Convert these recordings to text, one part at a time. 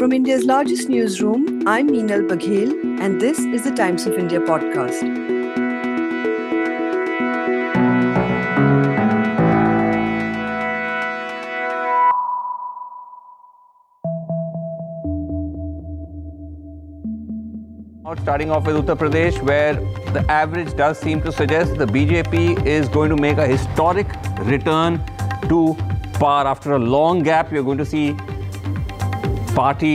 From India's largest newsroom, I'm Meenal Baghel, and this is the Times of India podcast. Starting off with Uttar Pradesh, where the average does seem to suggest the BJP is going to make a historic return to power. After a long gap, you're going to see party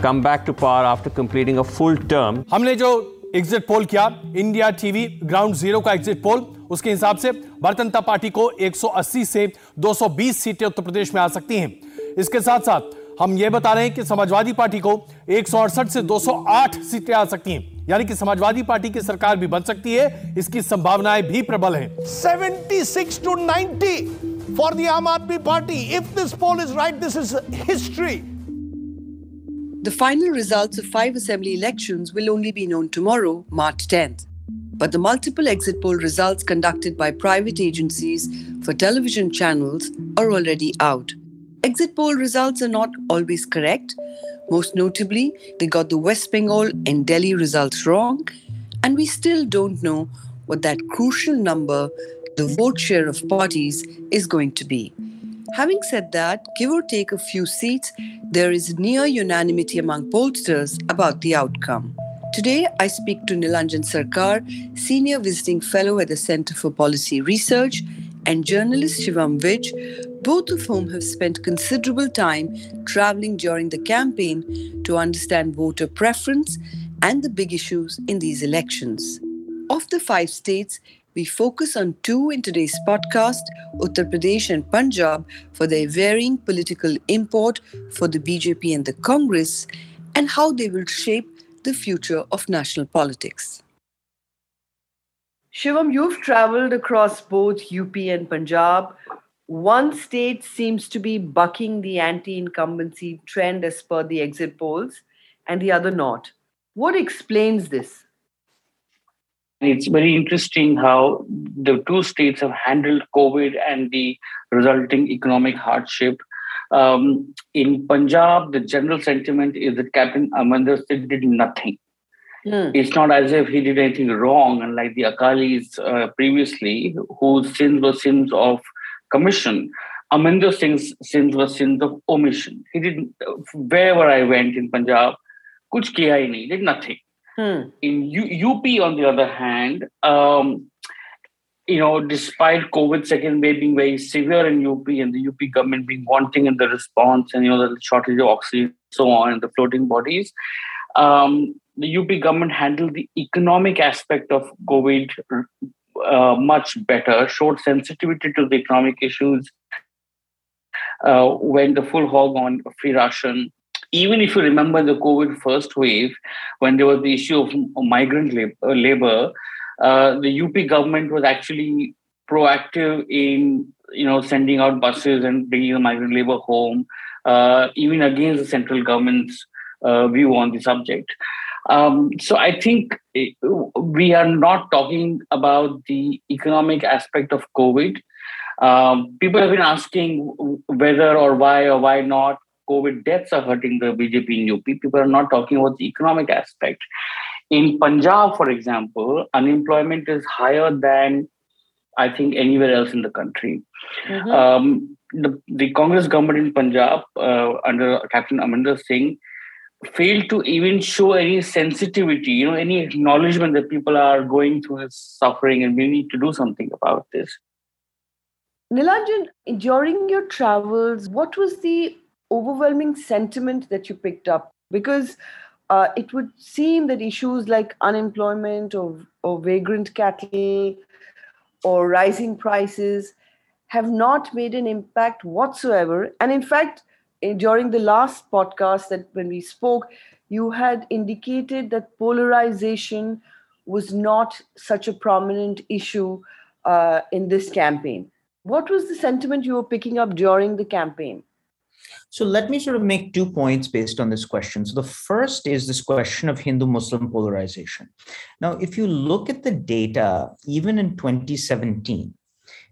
come back to power after completing a full term. हमने जो exit poll किया India TV ground zero का exit poll उसके हिसाब से Bharatiya Janata party को 180 से 220 सीटें उत्तर प्रदेश में आ सकती हैं इसके साथ साथ हम यह बता रहे हैं कि समाजवादी पार्टी को एक से 208 सीटें आ सकती हैं यानी कि समाजवादी पार्टी की सरकार भी बन सकती है इसकी संभावनाएँ भी प्रबल हैं 76 to 90 for the Aam Aadmi Party. If this poll is right, this is history. The final results of five assembly elections will only be known tomorrow, March 10th. But the multiple exit poll results conducted by private agencies for television channels are already out. Exit poll results are not always correct. Most notably, they got the West Bengal and Delhi results wrong, and we still don't know what that crucial number, the vote share of parties, is going to be. Having said that, give or take a few seats, there is near unanimity among pollsters about the outcome. Today, I speak to Neelanjan Sircar, Senior Visiting Fellow at the Center for Policy Research, and journalist Shivam Vij, both of whom have spent considerable time traveling during the campaign to understand voter preference and the big issues in these elections. Of the five states, we focus on two in today's podcast Uttar Pradesh and Punjab for their varying political import for the BJP and the Congress, and how they will shape the future of national politics. Shivam, you've traveled across both UP and Punjab. One state seems to be bucking the anti incumbency trend as per the exit polls, and the other not. What explains this? It's very interesting how the two states have handled COVID and the resulting economic hardship. Um, in Punjab, the general sentiment is that Captain Amarinder Singh did nothing. Hmm. It's not as if he did anything wrong, unlike the Akalis uh, previously, whose sins were sins of commission. Amarinder Singh's sins were sins of omission. He did wherever I went in Punjab, kuch kiya hi nahi, did nothing. Hmm. In U- UP, on the other hand, um, you know, despite COVID second wave being very severe in UP and the UP government being wanting in the response and, you know, the shortage of oxygen, so on, and the floating bodies, um, the UP government handled the economic aspect of COVID uh, much better, showed sensitivity to the economic issues, uh, went the full hog on free ration. Even if you remember the COVID first wave, when there was the issue of migrant labor, labor uh, the UP government was actually proactive in you know sending out buses and bringing the migrant labor home, uh, even against the central government's uh, view on the subject. Um, so I think eh, we are not talking about the economic aspect of COVID. Um, people have been asking whether or why or why not COVID deaths are hurting the BJP in UP. People are not talking about the economic aspect. In Punjab, for example, unemployment is higher than I think anywhere else in the country. Mhm. Um, the, the Congress government in Punjab uh, under Captain Amarinder Singh failed to even show any sensitivity, you know, any acknowledgement that people are going through this suffering and we need to do something about this. Neelanjan, during your travels, what was the overwhelming sentiment that you picked up? Because uh, it would seem that issues like unemployment or, or vagrant cattle or rising prices have not made an impact whatsoever. And in fact, eh, during the last podcast that when we spoke, you had indicated that polarization was not such a prominent issue uh, in this campaign. What was the sentiment you were picking up during the campaign? So let me sort of make two points based on this question. So the first is this question of Hindu Muslim polarization. Now, if you look at the data, even in 2017,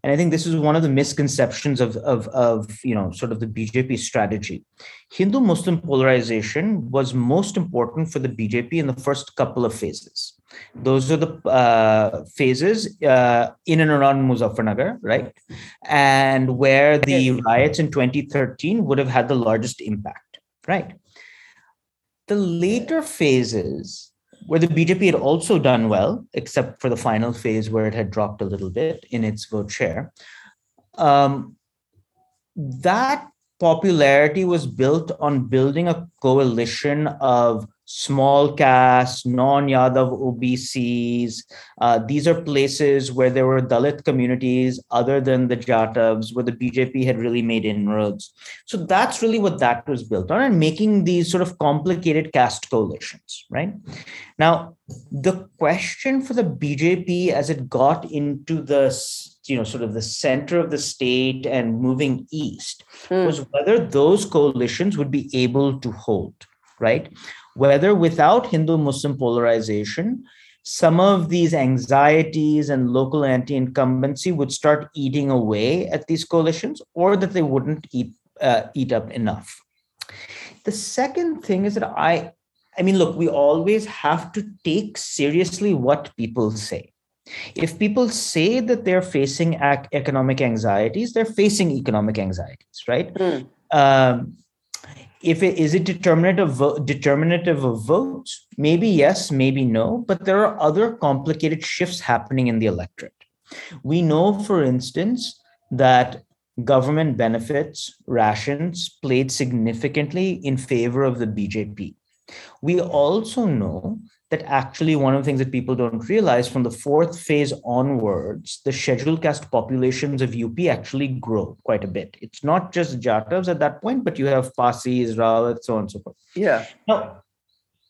and I think this is one of the misconceptions of, of, of you know, sort of the BJP strategy. Hindu Muslim polarization was most important for the BJP in the first couple of phases. Those are the uh, phases uh, in and around Muzaffarnagar, right? And where the riots in 2013 would have had the largest impact, right? The later phases where the BJP had also done well, except for the final phase where it had dropped a little bit in its vote share. Um, that popularity was built on building a coalition of small castes, non-Yadav OBCs. Uh, these are places where there were Dalit communities other than the Jatavs, where the BJP had really made inroads. So that's really what that was built on, and making these sort of complicated caste coalitions, right? Now, the question for the BJP as it got into the you know sort of the center of the state and moving east hmm. was whether those coalitions would be able to hold right whether without Hindu Muslim polarization, some of these anxieties and local anti incumbency would start eating away at these coalitions, or that they wouldn't eat, uh, eat up enough. The second thing is that I, I mean, look, we always have to take seriously what people say. If people say that they're facing ac- economic anxieties, they're facing economic anxieties, right? Mm. Um, if it is it determinative determinative of votes maybe yes maybe no but there are other complicated shifts happening in the electorate. We know for instance that government benefits rations played significantly in favor of the bjp we also know that actually one of the things that people don't realize from the fourth phase onwards, the scheduled caste populations of UP actually grow quite a bit. It's not just Jatavs at that point, but you have Pasis, Rawats, so on and so forth. Yeah. Now,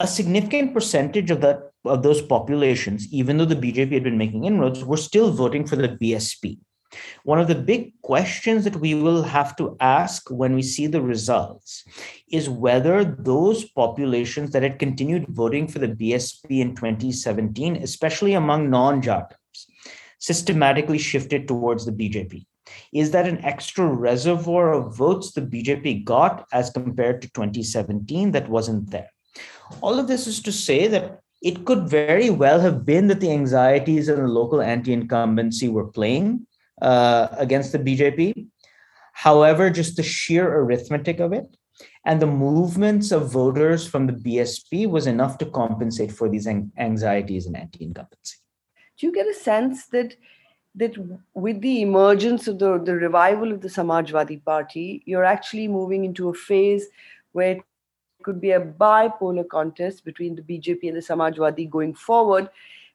a significant percentage of that of those populations, even though the BJP had been making inroads, were still voting for the BSP. One of the big questions that we will have to ask when we see the results is whether those populations that had continued voting for the BSP in 2017, especially among non Jatavs, systematically shifted towards the BJP. Is that an extra reservoir of votes the BJP got as compared to 2017 that wasn't there? All of this is to say that it could very well have been that the anxieties and the local anti incumbency were playing uh, against the BJP. However, just the sheer arithmetic of it and the movements of voters from the BSP was enough to compensate for these anxieties and anti-incumbency. Do you get a sense that that with the emergence of the, the revival of the Samajwadi Party, you're actually moving into a phase where it could be a bipolar contest between the BJP and the Samajwadi going forward,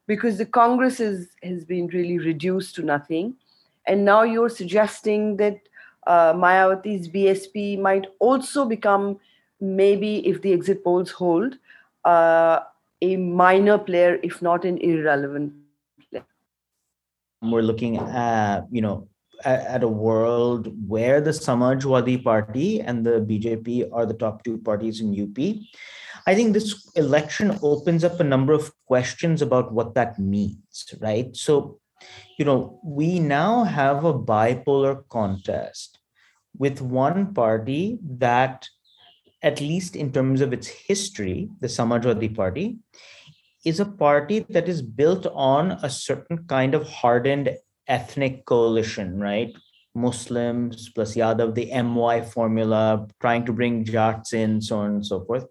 because the Congress is, has been really reduced to nothing and now you're suggesting that uh, Mayawati's BSP might also become, maybe if the exit polls hold, uh, a minor player, if not an irrelevant player. We're looking at, you know, at, at a world where the Samajwadi Party and the BJP are the top two parties in UP. I think this election opens up a number of questions about what that means, right? So you know, we now have a bipolar contest with one party that, at least in terms of its history, the Samajwadi Party, is a party that is built on a certain kind of hardened ethnic coalition, right? Muslims plus Yadav, the MY formula, trying to bring Jats in, so on and so forth.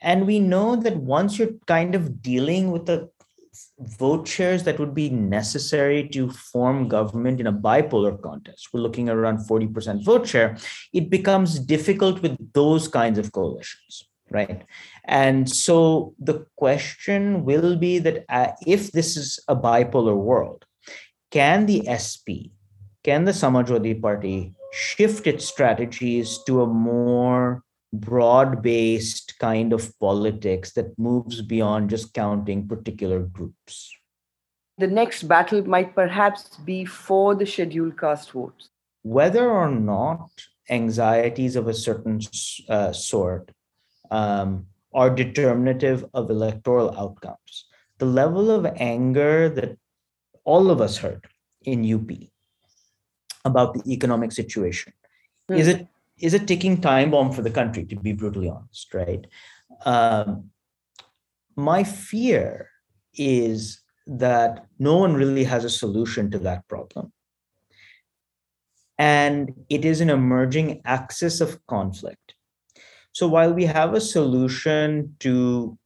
And we know that once you're kind of dealing with a vote shares that would be necessary to form government in a bipolar contest, we're looking at around 40% vote share, it becomes difficult with those kinds of coalitions, right? And so the question will be that uh, if this is a bipolar world, can the SP, can the Samajwadi Party shift its strategies to a more broad based kind of politics that moves beyond just counting particular groups. The next battle might perhaps be for the scheduled caste votes. Whether or not anxieties of a certain uh, sort um, are determinative of electoral outcomes, the level of anger that all of us heard in UP about the economic situation. Mm. Is it is a ticking time bomb for the country, to be brutally honest, right? Um, my fear is that no one really has a solution to that problem. And it is an emerging axis of conflict. So while we have a solution to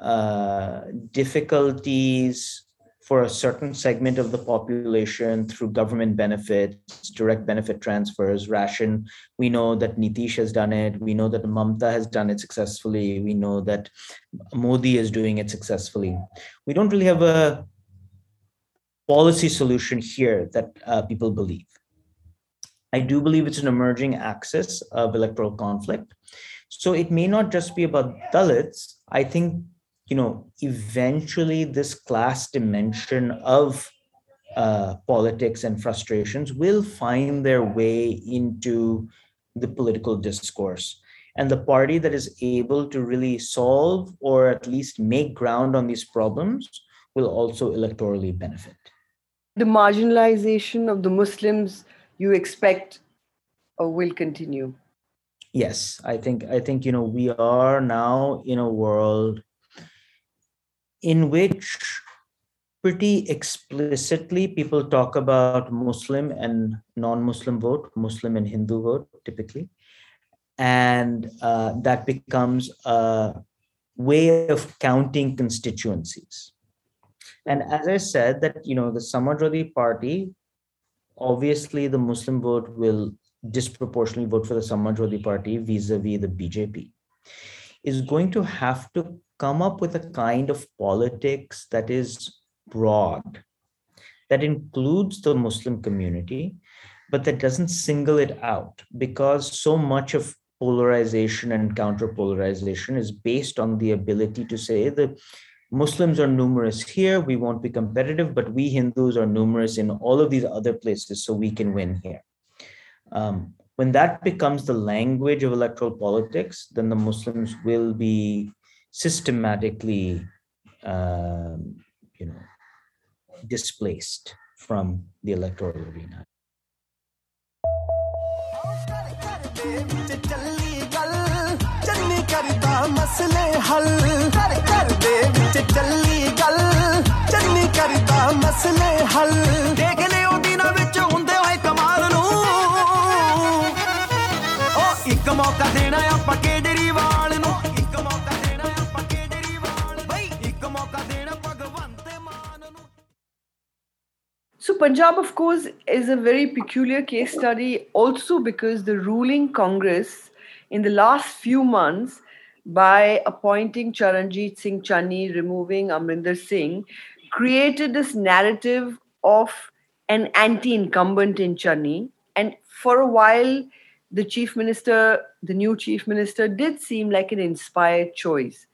uh, difficulties for a certain segment of the population through government benefits, direct benefit transfers, ration. We know that Nitish has done it. We know that Mamta has done it successfully. We know that Modi is doing it successfully. We don't really have a policy solution here that uh, people believe. I do believe it's an emerging axis of electoral conflict. So it may not just be about Dalits. I think you know, eventually this class dimension of uh, politics and frustrations will find their way into the political discourse. And the party that is able to really solve or at least make ground on these problems will also electorally benefit. The marginalization of the Muslims you expect uh, will continue. Yes, I think I think you know we are now in a world in which pretty explicitly people talk about Muslim and non-Muslim vote, Muslim and Hindu vote typically, and uh, that becomes a way of counting constituencies. And as I said, that you know the Samajwadi Party, obviously the Muslim vote will disproportionately vote for the Samajwadi Party vis-a-vis the BJP, is going to have to come up with a kind of politics that is broad, that includes the Muslim community, but that doesn't single it out because so much of polarization and counterpolarization is based on the ability to say that Muslims are numerous here, we won't be competitive, but we Hindus are numerous in all of these other places, so we can win here. Um, when that becomes the language of electoral politics, then the Muslims will be systematically um, you know displaced from the electoral arena ਮਸਲੇ ਹੱਲ ਕਰ ਕਰ So, Punjab, of course, is a very peculiar case study also because the ruling Congress in the last few months, by appointing Charanjit Singh Channi, removing Amrinder Singh, created this narrative of an anti incumbent in Channi. And for a while, the chief minister, the new chief minister, did seem like an inspired choice.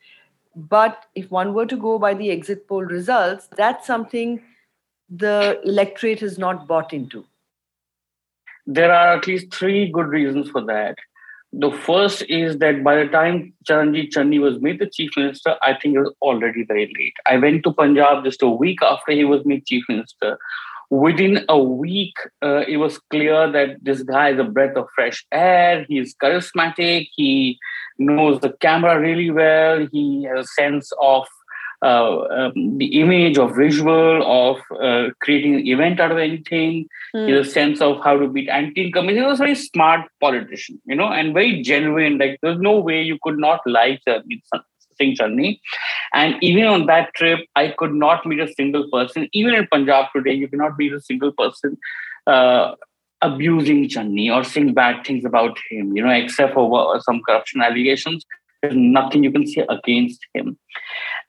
But if one were to go by the exit poll results, that's something the electorate is not bought into? There are at least three good reasons for that. The first is that by the time Charanjit Channi was made the chief minister, I think it was already very late. I went to Punjab just a week after he was made chief minister. Within a week, uh, it was clear that this guy is a breath of fresh air. He's charismatic. He knows the camera really well. He has a sense of um, the image of visual of uh, creating an event out of anything mm. a sense of how to beat anti-incumbents he was a very smart politician you know and very genuine like there's no way you could not like uh, Singh Channi. And even on that trip, I could not meet a single person. Even in Punjab today, you cannot meet a single person uh, abusing Channi or saying bad things about him, you know, except for some corruption allegations. There's nothing you can say against him.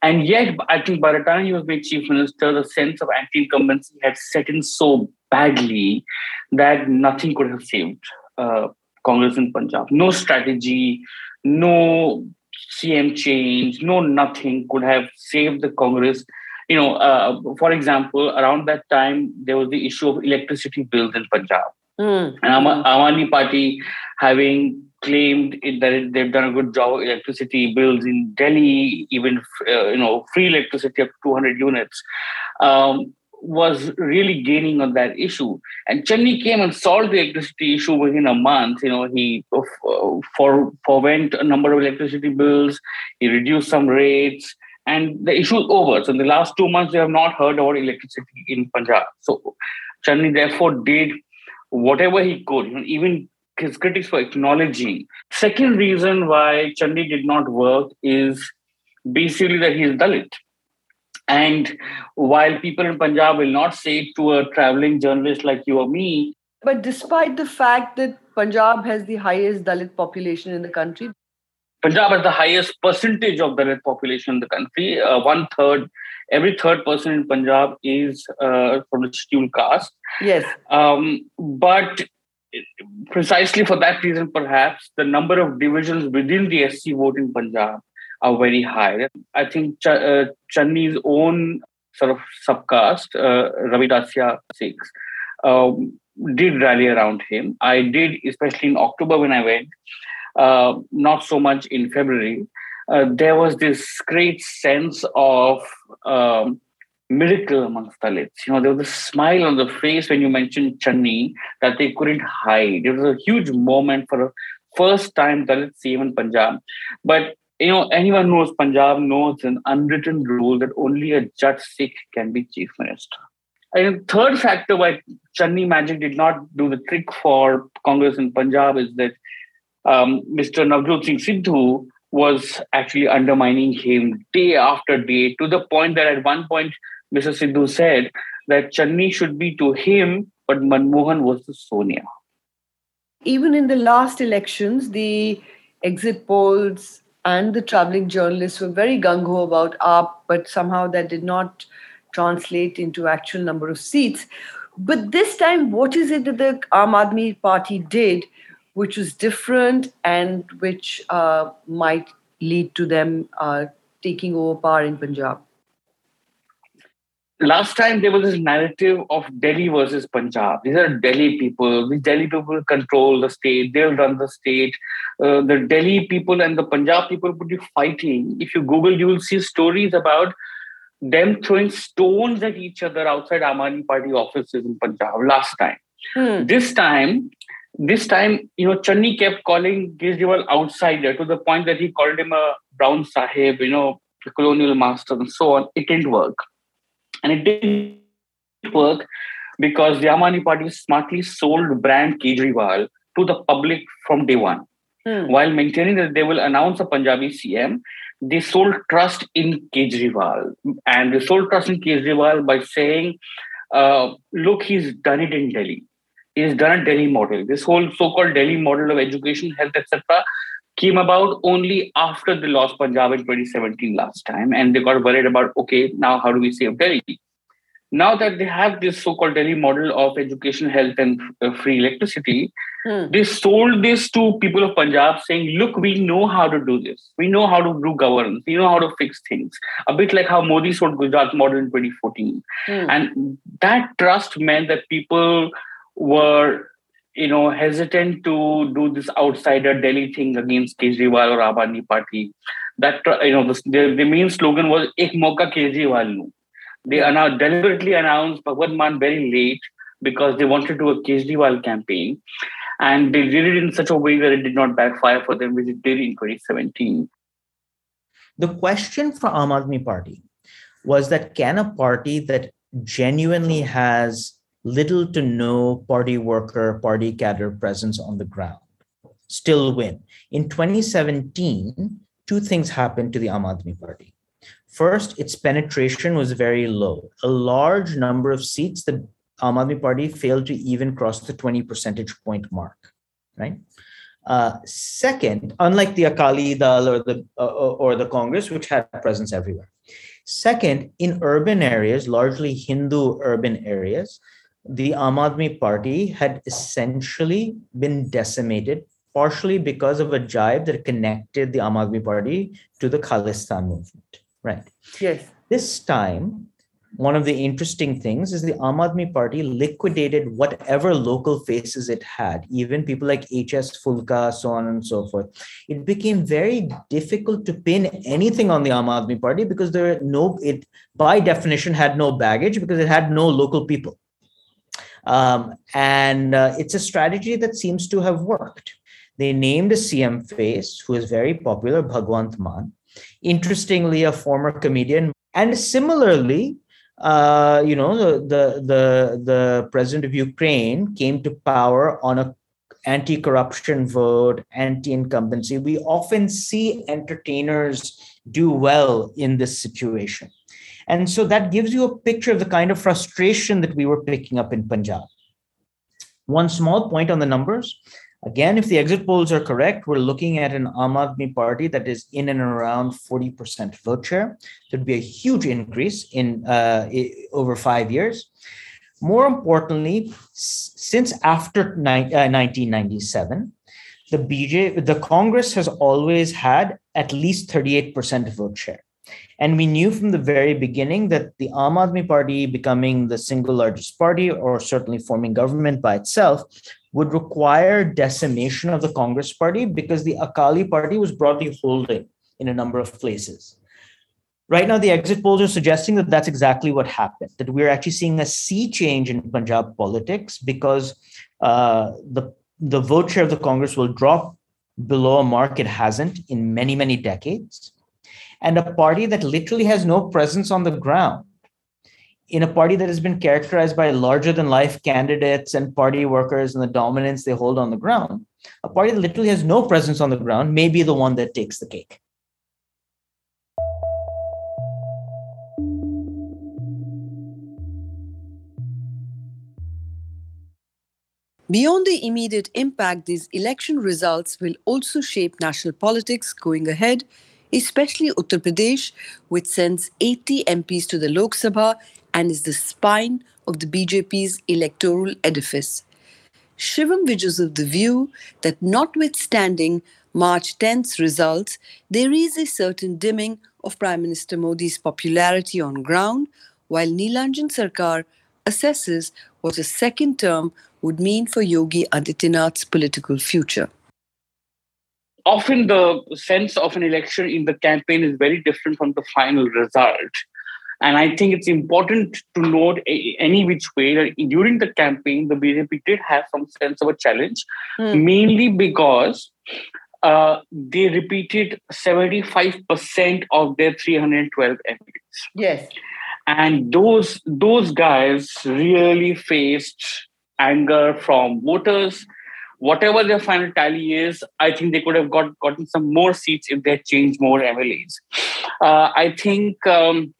And yet, I think by the time he was made chief minister, the sense of anti incumbency had set in so badly that nothing could have saved uh, Congress in Punjab. No strategy, no CM change, no nothing could have saved the Congress. You know, uh, for example, around that time, there was the issue of electricity bills in Punjab. Mm. And Am- Aam Aadmi Party having claimed that they've done a good job of electricity bills in Delhi, even uh, you know free electricity up to 200 units. Um, was really gaining on that issue. And Channi came and solved the electricity issue within a month. You know, he uh, for forwent a number of electricity bills, he reduced some rates, and the issue is over. So in the last two months, we have not heard about electricity in Punjab. So Channi therefore did whatever he could, even his critics were acknowledging. Second reason why Channi did not work is basically that he is Dalit. And while people in Punjab will not say it to a traveling journalist like you or me, but despite the fact that Punjab has the highest Dalit population in the country, Punjab has the highest percentage of Dalit population in the country. Uh, one third, every third person in Punjab is uh, from the scheduled caste. Yes. Um, but precisely for that reason, perhaps the number of divisions within the SC vote in Punjab are very high. I think Ch- uh, Channi's own sort of subcaste, uh, Ravi Dasia Sikhs, um, did rally around him. I did, especially in October when I went, uh, not so much in February. Uh, there was this great sense of um, miracle amongst Dalits. You know, there was a smile on the face when you mentioned Channi that they couldn't hide. It was a huge moment for a first time Dalit CM in Punjab. But you know, anyone knows Punjab knows an unwritten rule that only a Jat Sikh can be chief minister. And third factor why Channi Magic did not do the trick for Congress in Punjab is that um, Mr. Navjot Singh Sidhu was actually undermining him day after day to the point that at one point Mr. Sidhu said that Channi should be to him, but Manmohan was to Sonia. Even in the last elections, the exit polls and the traveling journalists were very gung ho about AAP, but somehow that did not translate into actual number of seats. But this time, what is it that the Aam Aadmi Party did, which was different and which uh, might lead to them uh, taking over power in Punjab? last time there was this narrative of Delhi versus Punjab. These are Delhi people. These Delhi people control the state. They'll run the state. Uh, the Delhi people and the Punjab people would be fighting. If you Google, you will see stories about them throwing stones at each other outside Aam Party offices in Punjab last time. Hmm. This time, this time, you know, Channi kept calling Kejriwal outsider to the point that he called him a brown sahib, you know, colonial master and so on. It didn't work. And it didn't work because the Aam Aadmi Party smartly sold brand Kejriwal to the public from day one. Hmm. While maintaining that they will announce a Punjabi CM, they sold trust in Kejriwal. And they sold trust in Kejriwal by saying, uh, look, he's done it in Delhi. He's done a Delhi model. This whole so-called Delhi model of education, health, etc., came about only after they lost Punjab in 2017 last time, and they got worried about okay, now how do we save Delhi? Now that they have this so-called Delhi model of education, health, and uh, free electricity, hmm. they sold this to people of Punjab, saying, "Look, we know how to do this. We know how to do governance. We know how to fix things." A bit like how Modi sold Gujarat model in 2014, hmm. and that trust meant that people were you know, hesitant to do this outsider Delhi thing against Kejriwal or Abani party. That you know, the, the main slogan was "Ek Moka Kejriwal nu." They now deliberately announced Bhagwant Mann very late because they wanted to do a Kejriwal campaign, and they did it in such a way that it did not backfire for them, which it did in 2017. The question for Aam Aadmi Party was that can a party that genuinely has little to no party worker, party cadre presence on the ground, still win. In 2017, two things happened to the Aam Aadmi Party. First, its penetration was very low. A large number of seats, the Aam Aadmi Party failed to even cross the 20 percentage point mark, right? Uh, second, unlike the Akali Dal or the uh, or the Congress, which had presence everywhere. Second, in urban areas, largely Hindu urban areas, the Aam Aadmi Party had essentially been decimated, partially because of a jibe that connected the Aam Aadmi Party to the Khalistan movement. Right. Yes. This time, one of the interesting things is the Aam Aadmi Party liquidated whatever local faces it had, even people like H.S. Phoolka, so on and so forth. It became very difficult to pin anything on the Aam Aadmi Party because there no it by definition had no baggage because it had no local people. Um, and uh, it's a strategy that seems to have worked. They named a CM face who is very popular, Bhagwant Mann. Interestingly, a former comedian. And similarly, uh, you know, the, the, the, the president of Ukraine came to power on a anti-corruption vote, anti-incumbency. We often see entertainers do well in this situation. And so that gives you a picture of the kind of frustration that we were picking up in Punjab. One small point on the numbers. Again, if the exit polls are correct, we're looking at an Aam party that is in and around 40% vote share. There'd be a huge increase in uh, over five years. More importantly, since after ni- uh, 1997, the BJ, the Congress has always had at least 38% vote share. And we knew from the very beginning that the Aam Aadmi Party becoming the single largest party, or certainly forming government by itself, would require decimation of the Congress Party because the Akali Party was broadly holding in a number of places. Right now, the exit polls are suggesting that that's exactly what happened, that we're actually seeing a sea change in Punjab politics because uh, the, the vote share of the Congress will drop below a mark it hasn't in many, many decades. And a party that literally has no presence on the ground in a party that has been characterized by larger than life candidates and party workers and the dominance they hold on the ground, a party that literally has no presence on the ground may be the one that takes the cake. Beyond the immediate impact, these election results will also shape national politics going ahead, especially Uttar Pradesh, which sends 80 MPs to the Lok Sabha and is the spine of the BJP's electoral edifice. Shivam Vij of the view that notwithstanding March 10th's results, there is a certain dimming of Prime Minister Modi's popularity on ground, while Neelanjan Sircar assesses what a second term would mean for Yogi Adityanath's political future. Often, the sense of an election in the campaign is very different from the final result. And I think it's important to note any which way that during the campaign, the BJP did have some sense of a challenge, mm. mainly because uh, they repeated 75% of their 312 MPs. Yes. And those those guys really faced anger from voters. Whatever their final tally is, I think they could have got gotten some more seats if they had changed more MLAs. Uh, I think um,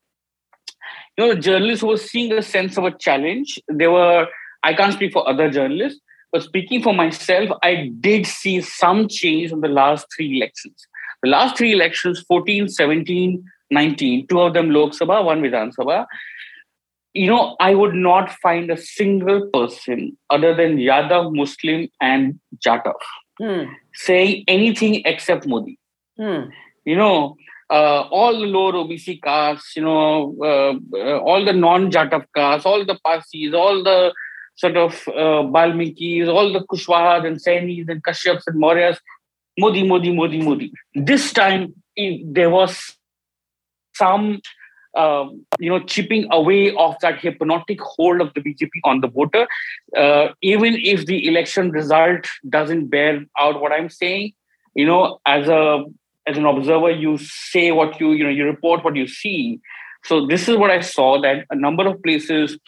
you know, the journalists were seeing a sense of a challenge. They were, I can't speak for other journalists, but speaking for myself, I did see some change in the last three elections. The last three elections, 14, 17, 19, two of them Lok Sabha, one Vidhan Sabha. You know, I would not find a single person other than Yadav, Muslim, and Jatav hmm. saying anything except Modi. Hmm. You know, uh, all the lower OBC castes, you know, uh, uh, all the non-Jatav castes, all the Pasis, all the sort of uh, Balmikis, all the Kushwahas and Sainis and Kashyaps and Mauryas, Modi, Modi, Modi, Modi. This time there was some, uh, you know, chipping away of that hypnotic hold of the BJP on the voter. Uh, even if the election result doesn't bear out what I'm saying, you know, as a as an observer, you say what you, you know, you report what you see. So this is what I saw that a number of places,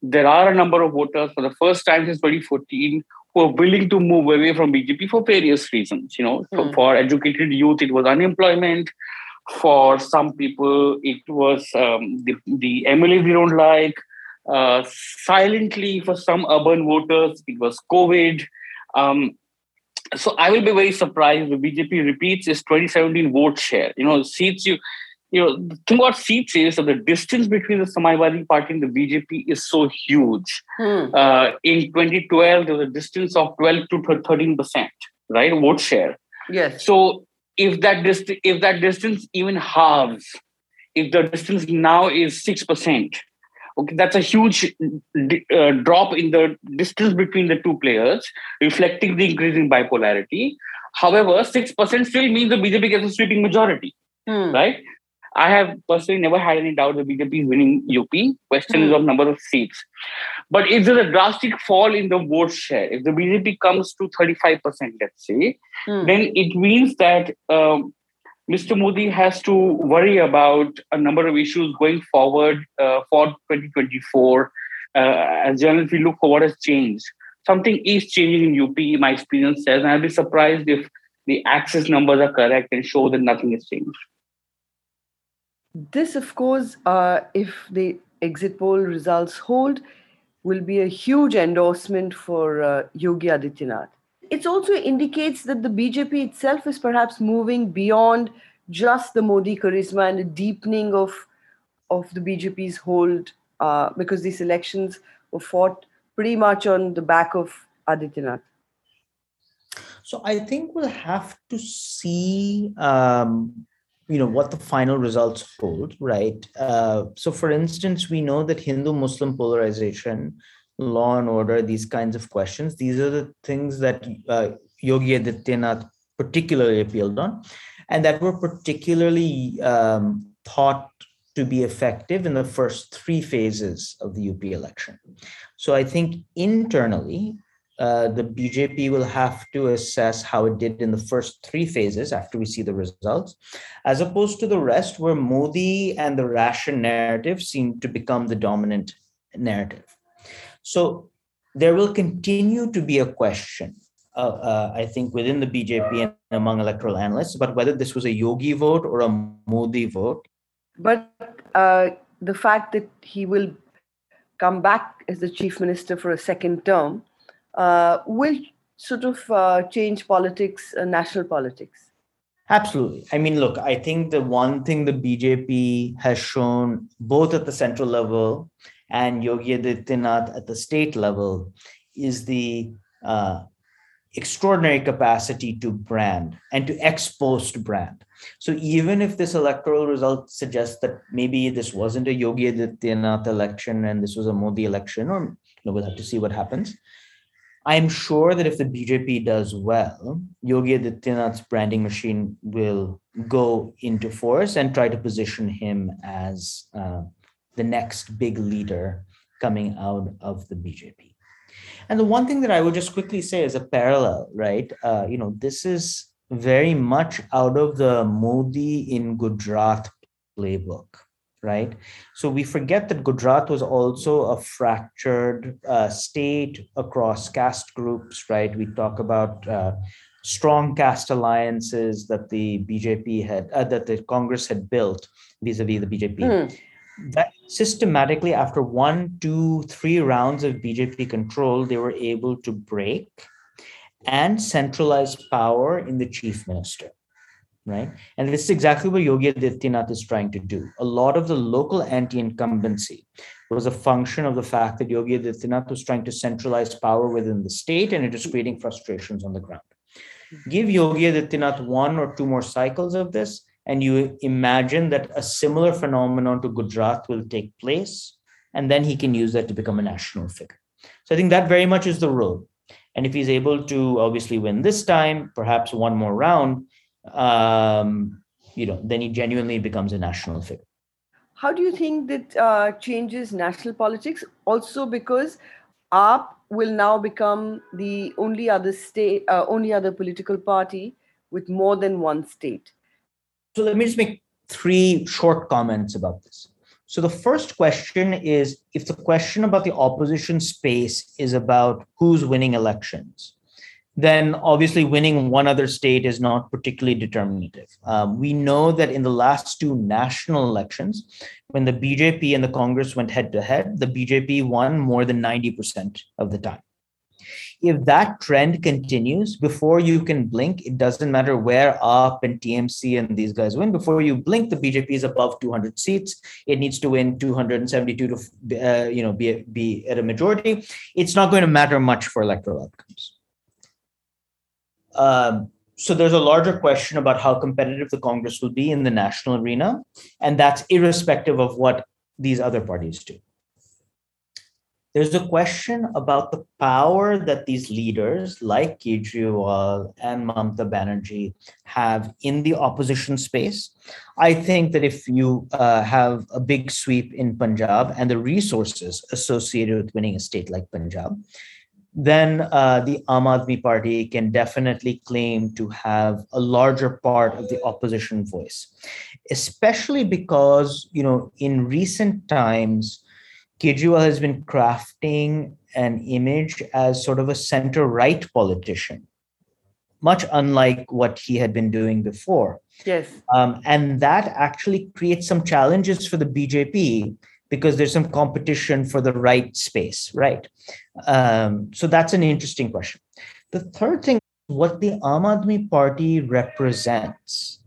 there are a number of voters for the first time since 2014 who are willing to move away from BJP for various reasons. You know, mm. for educated youth, it was unemployment. For some people, it was um, the, the MLA we don't like. Uh, silently, for some urban voters, it was COVID. Um, so I will be very surprised if BJP repeats its 2017 vote share. You know, seats you, you know, the thing about seats is that the distance between the Samajwadi Party and the BJP is so huge. Hmm. Uh, in 2012, there was a distance of 12 to 13 percent, right, vote share. Yes. So if that dist- if that distance even halves, if the distance now is six percent, Okay, that's a huge uh, drop in the distance between the two players, reflecting the increasing bipolarity. However, 6% still means the BJP gets a sweeping majority, Hmm. right? I have personally never had any doubt that BJP is winning UP. Question is of number of seats. But if there's a drastic fall in the vote share, if the BJP comes to 35%, let's say, Hmm. then it means that um, Mr. Modi has to worry about a number of issues going forward uh, for 2024. Uh, as journalists, we look for what has changed. Something is changing in UP, my experience says, and I'll be surprised if the access numbers are correct and show that nothing has changed. This, of course, uh, if the exit poll results hold, will be a huge endorsement for uh, Yogi Adityanath. It also indicates that the BJP itself is perhaps moving beyond just the Modi charisma and a deepening of of the BJP's hold, uh, because these elections were fought pretty much on the back of Adityanath. So I think we'll have to see, um, you know, what the final results hold, right? Uh, so, for instance, we know that Hindu-Muslim polarization, law and order, these kinds of questions, these are the things that uh, Yogi Adityanath particularly appealed on, and that were particularly um, thought to be effective in the first three phases of the UP election. So I think internally, uh, the BJP will have to assess how it did in the first three phases after we see the results, as opposed to the rest, where Modi and the ration narrative seem to become the dominant narrative. So there will continue to be a question, uh, uh, I think, within the BJP and among electoral analysts about whether this was a Yogi vote or a Modi vote. But uh, the fact that he will come back as the chief minister for a second term uh, will sort of uh, change politics, uh, national politics. Absolutely. I mean, look, I think the one thing the BJP has shown both at the central level and Yogi Adityanath at the state level is the uh, extraordinary capacity to brand and to expose to brand. So even if this electoral result suggests that maybe this wasn't a Yogi Adityanath election and this was a Modi election, or you know, we'll have to see what happens. I'm sure that if the BJP does well, Yogi Adityanath's branding machine will go into force and try to position him as uh, the next big leader coming out of the BJP. And the one thing that I would just quickly say is a parallel, right? Uh, you know, this is very much out of the Modi in Gujarat playbook, right? So we forget that Gujarat was also a fractured uh, state across caste groups, right? We talk about uh, strong caste alliances that the BJP had, uh, that the Congress had built vis-a-vis the BJP. Hmm. That systematically, after one, two, three rounds of BJP control, they were able to break and centralize power in the chief minister right? And this is exactly what Yogi Adityanath is trying to do. A lot of the local anti-incumbency was a function of the fact that Yogi Adityanath was trying to centralize power within the state and it is creating frustrations on the ground. Give Yogi Adityanath one or two more cycles of this, and you imagine that a similar phenomenon to Gujarat will take place, and then he can use that to become a national figure. So I think that very much is the road. And if he's able to obviously win this time, perhaps one more round, um, you know, then he genuinely becomes a national figure. How do you think that uh, changes national politics? Also, because AAP will now become the only other state, uh, only other political party with more than one state. So let me just make three short comments about this. So the first question is if the question about the opposition space is about who's winning elections, then obviously winning one other state is not particularly determinative. Um, we know that in the last two national elections, when the BJP and the Congress went head to head, the BJP won more than 90% of the time. If that trend continues, before you can blink, it doesn't matter where UP and TMC and these guys win. Before you blink, the BJP is above 200 seats. It needs to win 272 to, uh, you know, be, be at a majority. It's not going to matter much for electoral outcomes. Um, so there's a larger question about how competitive the Congress will be in the national arena, and that's irrespective of what these other parties do. there's a question about the power that these leaders like Kejriwal and Mamta Banerjee have in the opposition space. I think that if you uh, have a big sweep in Punjab and the resources associated with winning a state like Punjab, then uh, the Aam Aadmi Party can definitely claim to have a larger part of the opposition voice, especially because you know in recent times Kejriwal has been crafting an image as sort of a center right politician, much unlike what he had been doing before. Yes. Um, and that actually creates some challenges for the BJP because there's some competition for the right space, right? Um, so that's an interesting question. The third thing, what the Aam Aadmi Party represents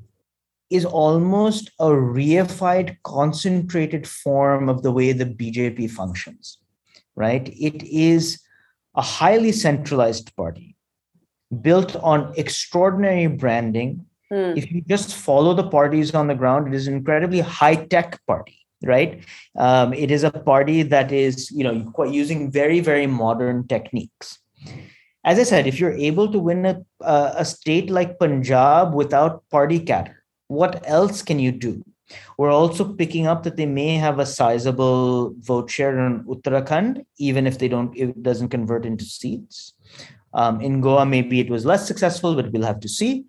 is almost a reified, concentrated form of the way the BJP functions, right? It is a highly centralized party built on extraordinary branding. Hmm. If you just follow the parties on the ground, it is an incredibly high tech party, right? Um, it is a party that is, you know, quite using very, very modern techniques. As I said, if you're able to win a, a state like Punjab without party cadre, what else can you do? We're also picking up that they may have a sizable vote share in Uttarakhand, even if they don't, it doesn't convert into seats. Um, in Goa, maybe it was less successful, but we'll have to see.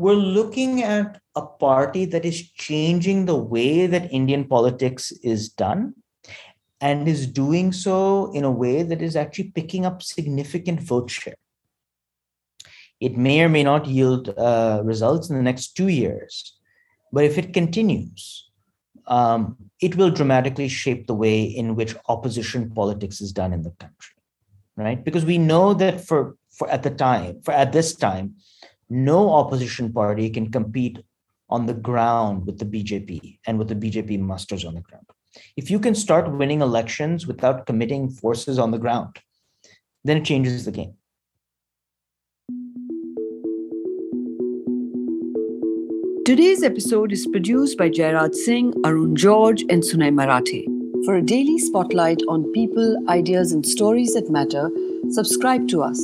We're looking at a party that is changing the way that Indian politics is done and is doing so in a way that is actually picking up significant vote share. It may or may not yield uh, results in the next two years, but if it continues, um, it will dramatically shape the way in which opposition politics is done in the country, right? Because we know that for for at the time, for at this time, no opposition party can compete on the ground with the BJP and with the BJP musters on the ground. If you can start winning elections without committing forces on the ground, then it changes the game. Today's episode is produced by Jairaj Singh, Arun George, and Sunay Marathe. For a daily spotlight on people, ideas, and stories that matter, subscribe to us.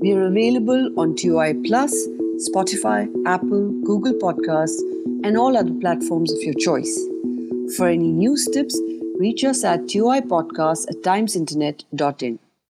We are available on TOI Plus, Spotify, Apple, Google Podcasts, and all other platforms of your choice. For any news tips, reach us at toipodcast at timesinternet.in.